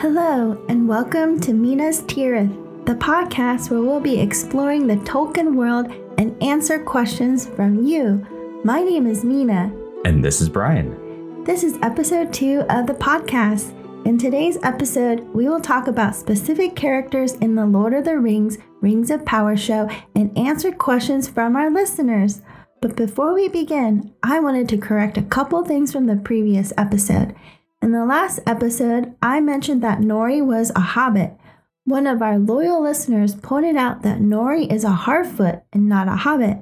Hello, and welcome to Minas Tirith, the podcast where we'll be exploring the Tolkien world and answer questions from you. My name is Mina. And this is Brian. This is episode two of the podcast. In today's episode, we will talk about specific characters in the Lord of the Rings Rings of Power show and answer questions from our listeners. But before we begin, I wanted to correct a couple things from the previous episode. In the last episode, I mentioned that Nori was a hobbit. One of our loyal listeners pointed out that Nori is a Harfoot and not a hobbit.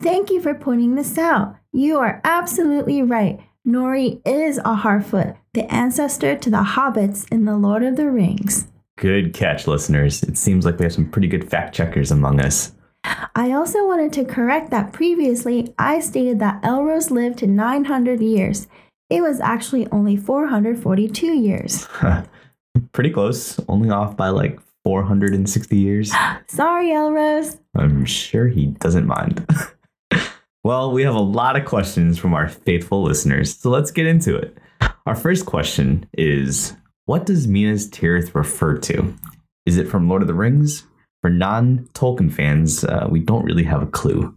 Thank you for pointing this out. You are absolutely right. Nori is a Harfoot, the ancestor to the hobbits in The Lord of the Rings. Good catch, listeners. It seems like we have some pretty good fact checkers among us. I also wanted to correct that previously I stated that Elros lived to 900 years. It was actually only 442 years. pretty close, only off by like 460 years. Sorry, Elros. I'm sure he doesn't mind. well, we have a lot of questions from our faithful listeners, so let's get into it. Our first question is What does Minas Tirith refer to? Is it from Lord of the Rings? For non Tolkien fans, uh, we don't really have a clue.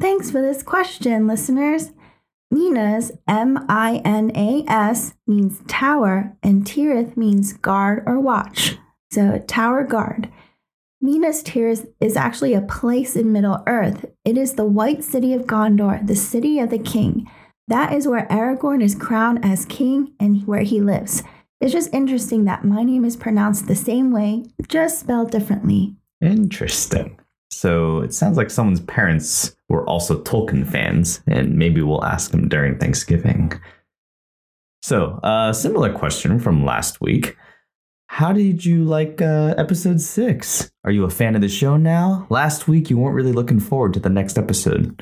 Thanks for this question, listeners. Minas M I N A S means tower, and Tirith means guard or watch. So, tower guard. Minas Tirith is actually a place in Middle Earth. It is the white city of Gondor, the city of the king. That is where Aragorn is crowned as king and where he lives. It's just interesting that my name is pronounced the same way, just spelled differently. Interesting. So it sounds like someone's parents were also Tolkien fans, and maybe we'll ask them during Thanksgiving. So, a uh, similar question from last week. How did you like uh, episode six? Are you a fan of the show now? Last week, you weren't really looking forward to the next episode.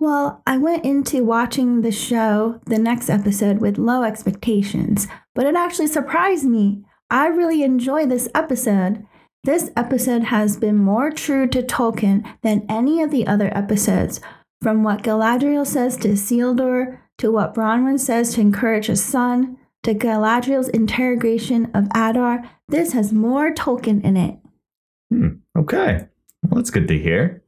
Well, I went into watching the show, the next episode, with low expectations, but it actually surprised me. I really enjoyed this episode. This episode has been more true to Tolkien than any of the other episodes, from what Galadriel says to Isildur, to what Bronwyn says to encourage his son, to Galadriel's interrogation of Adar. This has more Tolkien in it. Hmm, okay, well, that's good to hear.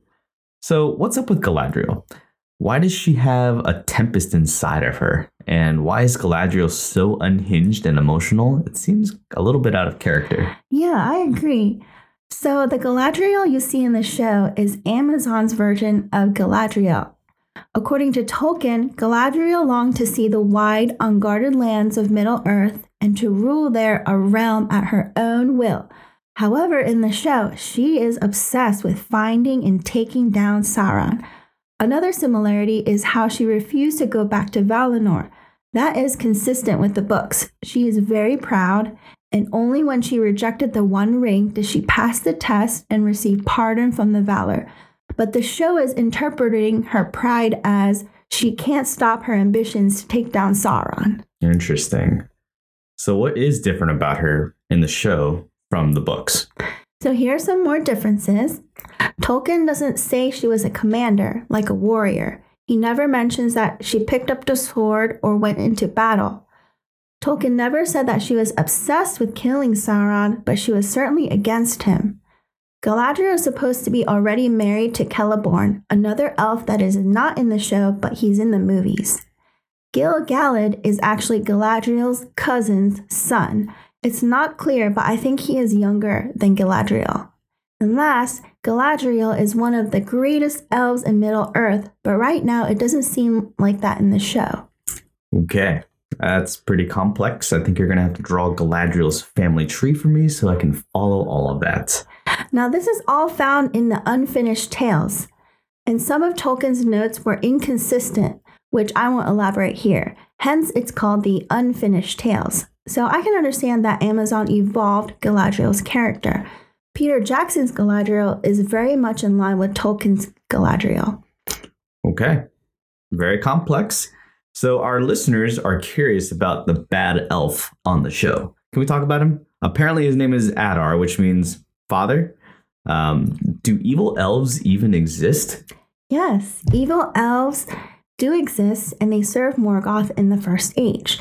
So, what's up with Galadriel? Why does she have a tempest inside of her? And why is Galadriel so unhinged and emotional? It seems a little bit out of character. Yeah, I agree. So, the Galadriel you see in the show is Amazon's version of Galadriel. According to Tolkien, Galadriel longed to see the wide, unguarded lands of Middle Earth and to rule there a realm at her own will. However, in the show, she is obsessed with finding and taking down Sauron. Another similarity is how she refused to go back to Valinor. That is consistent with the books. She is very proud, and only when she rejected the One Ring did she pass the test and receive pardon from the Valar. But the show is interpreting her pride as she can't stop her ambitions to take down Sauron. Interesting. So, what is different about her in the show from the books? So here are some more differences. Tolkien doesn't say she was a commander, like a warrior. He never mentions that she picked up the sword or went into battle. Tolkien never said that she was obsessed with killing Sauron, but she was certainly against him. Galadriel is supposed to be already married to Celeborn, another elf that is not in the show, but he's in the movies. Gil Galad is actually Galadriel's cousin's son, it's not clear, but I think he is younger than Galadriel. And last, Galadriel is one of the greatest elves in Middle Earth, but right now it doesn't seem like that in the show. Okay, that's pretty complex. I think you're going to have to draw Galadriel's family tree for me so I can follow all of that. Now, this is all found in the unfinished tales, and some of Tolkien's notes were inconsistent, which I won't elaborate here. Hence, it's called the unfinished tales. So I can understand that Amazon evolved Galadriel's character. Peter Jackson's Galadriel is very much in line with Tolkien's Galadriel. Okay. Very complex. So our listeners are curious about the bad elf on the show. Can we talk about him? Apparently his name is Adar, which means father. Um, do evil elves even exist? Yes, evil elves do exist and they serve Morgoth in the First Age.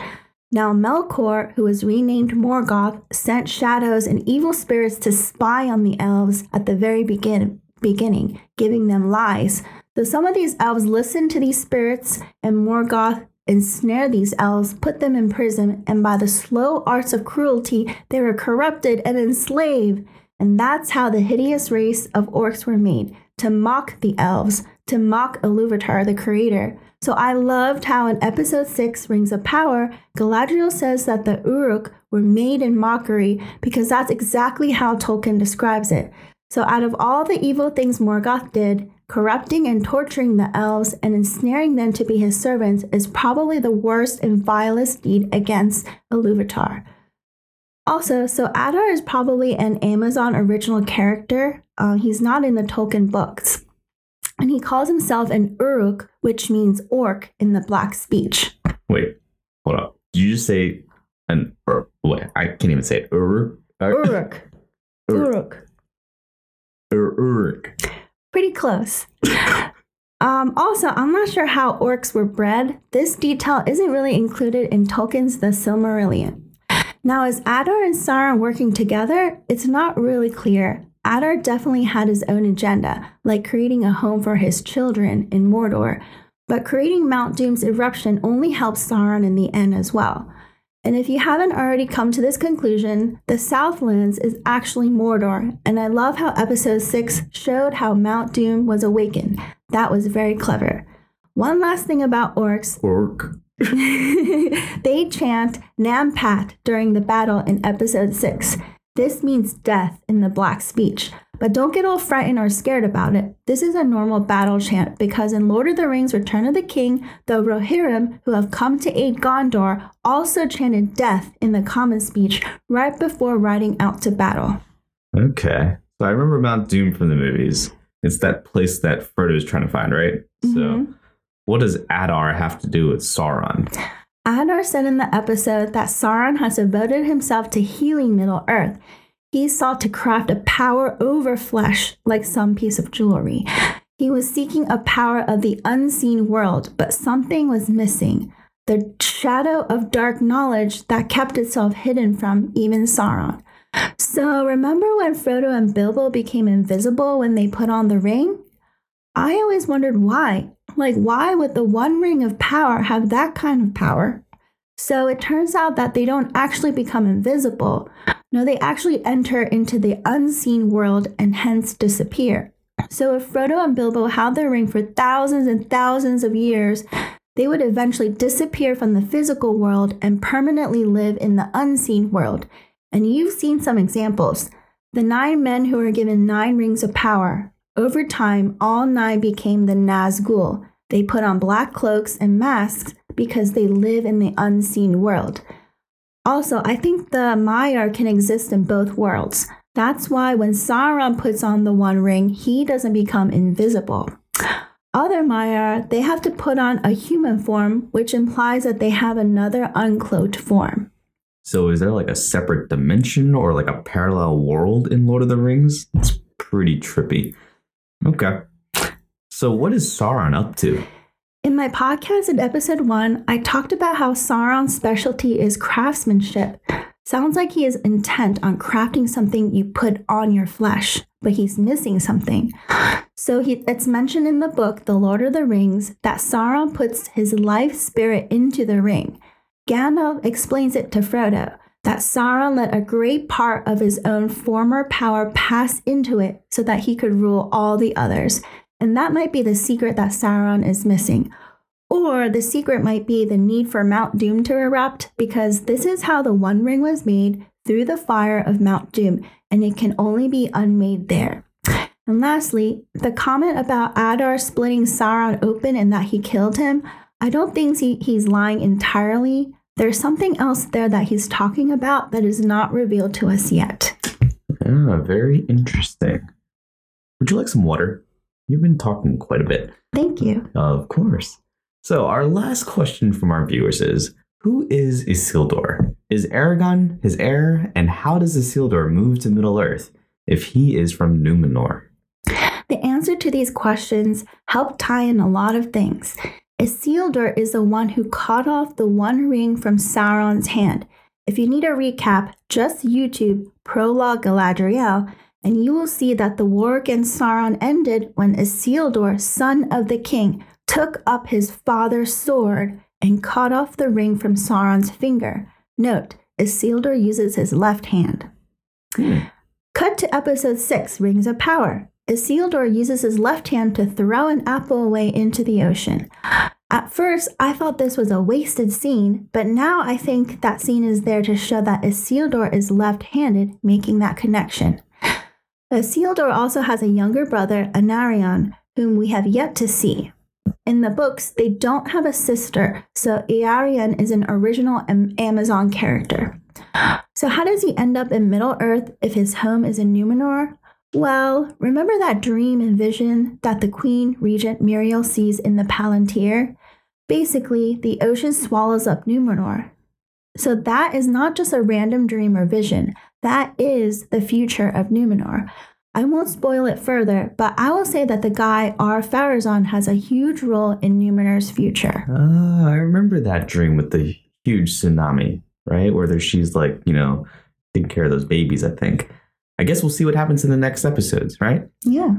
Now, Melkor, who was renamed Morgoth, sent shadows and evil spirits to spy on the elves at the very begin- beginning, giving them lies. So, some of these elves listened to these spirits, and Morgoth ensnared these elves, put them in prison, and by the slow arts of cruelty, they were corrupted and enslaved. And that's how the hideous race of orcs were made to mock the elves, to mock Iluvatar, the creator. So I loved how in episode 6, Rings of Power, Galadriel says that the Uruk were made in mockery because that's exactly how Tolkien describes it. So out of all the evil things Morgoth did, corrupting and torturing the elves and ensnaring them to be his servants is probably the worst and vilest deed against Iluvatar. Also, so Adar is probably an Amazon original character. Uh, he's not in the Tolkien books. And he calls himself an Uruk, which means orc in the black speech. Wait, hold up. Did you just say an Ur? Wait, I can't even say it. Uruk? Uruk. Uruk. Uruk. Pretty close. Um, also, I'm not sure how orcs were bred. This detail isn't really included in Tolkien's The Silmarillion. Now, is Adar and Sauron working together? It's not really clear. Adar definitely had his own agenda, like creating a home for his children in Mordor, but creating Mount Doom's eruption only helps Sauron in the end as well. And if you haven't already come to this conclusion, the Southlands is actually Mordor, and I love how episode 6 showed how Mount Doom was awakened. That was very clever. One last thing about orcs. Orc. they chant Nampat during the battle in episode 6. This means death in the black speech. But don't get all frightened or scared about it. This is a normal battle chant because in Lord of the Rings Return of the King, the Rohirrim, who have come to aid Gondor, also chanted death in the common speech right before riding out to battle. Okay. So I remember Mount Doom from the movies. It's that place that Frodo is trying to find, right? Mhm. So what does Adar have to do with Sauron? Adar said in the episode that Sauron has devoted himself to healing Middle Earth. He sought to craft a power over flesh, like some piece of jewelry. He was seeking a power of the unseen world, but something was missing the shadow of dark knowledge that kept itself hidden from even Sauron. So, remember when Frodo and Bilbo became invisible when they put on the ring? I always wondered why. Like, why would the One Ring of Power have that kind of power? So it turns out that they don't actually become invisible. No, they actually enter into the unseen world and hence disappear. So if Frodo and Bilbo held their ring for thousands and thousands of years, they would eventually disappear from the physical world and permanently live in the unseen world. And you've seen some examples. The nine men who were given nine rings of power. Over time, all nine became the Nazgul. They put on black cloaks and masks because they live in the unseen world. Also, I think the Maiar can exist in both worlds. That's why when Sauron puts on the One Ring, he doesn't become invisible. Other Maiar, they have to put on a human form, which implies that they have another uncloaked form. So is there like a separate dimension or like a parallel world in Lord of the Rings? It's pretty trippy. Okay. So what is Sauron up to? In my podcast in episode one, I talked about how Sauron's specialty is craftsmanship. Sounds like he is intent on crafting something you put on your flesh, but he's missing something. So he, it's mentioned in the book, The Lord of the Rings, that Sauron puts his life spirit into the ring. Gandalf explains it to Frodo that Sauron let a great part of his own former power pass into it so that he could rule all the others. And that might be the secret that Sauron is missing. Or the secret might be the need for Mount Doom to erupt, because this is how the One Ring was made through the fire of Mount Doom, and it can only be unmade there. And lastly, the comment about Adar splitting Sauron open and that he killed him, I don't think he, he's lying entirely. There's something else there that he's talking about that is not revealed to us yet. Ah, very interesting. Would you like some water? You've been talking quite a bit. Thank you. Of course. So, our last question from our viewers is Who is Isildur? Is Aragorn his heir? And how does Isildur move to Middle Earth if he is from Numenor? The answer to these questions help tie in a lot of things. Isildur is the one who cut off the One Ring from Sauron's hand. If you need a recap, just YouTube Prologue Galadriel, and you will see that the war against Sauron ended when Isildur, son of the king, took up his father's sword and cut off the ring from Sauron's finger. Note, Isildur uses his left hand. Hmm. Cut to episode 6 Rings of Power. Isildur uses his left hand to throw an apple away into the ocean. At first, I thought this was a wasted scene, but now I think that scene is there to show that Isildur is left handed, making that connection. Isildur also has a younger brother, Anarion, whom we have yet to see. In the books, they don't have a sister, so Eärien is an original Am- Amazon character. So, how does he end up in Middle Earth if his home is in Numenor? Well, remember that dream and vision that the Queen Regent Miriel sees in the Palantir? Basically, the ocean swallows up Numenor. So, that is not just a random dream or vision, that is the future of Numenor. I won't spoil it further, but I will say that the guy Ar-Pharazon has a huge role in Numenor's future. Ah, I remember that dream with the huge tsunami, right? Where there, she's like, you know, taking care of those babies, I think. I guess we'll see what happens in the next episodes, right? Yeah.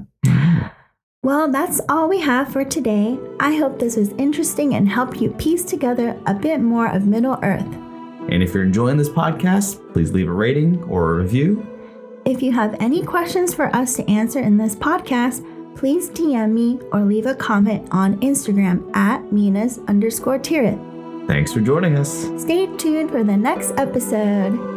Well, that's all we have for today. I hope this was interesting and helped you piece together a bit more of Middle Earth. And if you're enjoying this podcast, please leave a rating or a review. If you have any questions for us to answer in this podcast, please DM me or leave a comment on Instagram at Minas underscore Tirith. Thanks for joining us. Stay tuned for the next episode.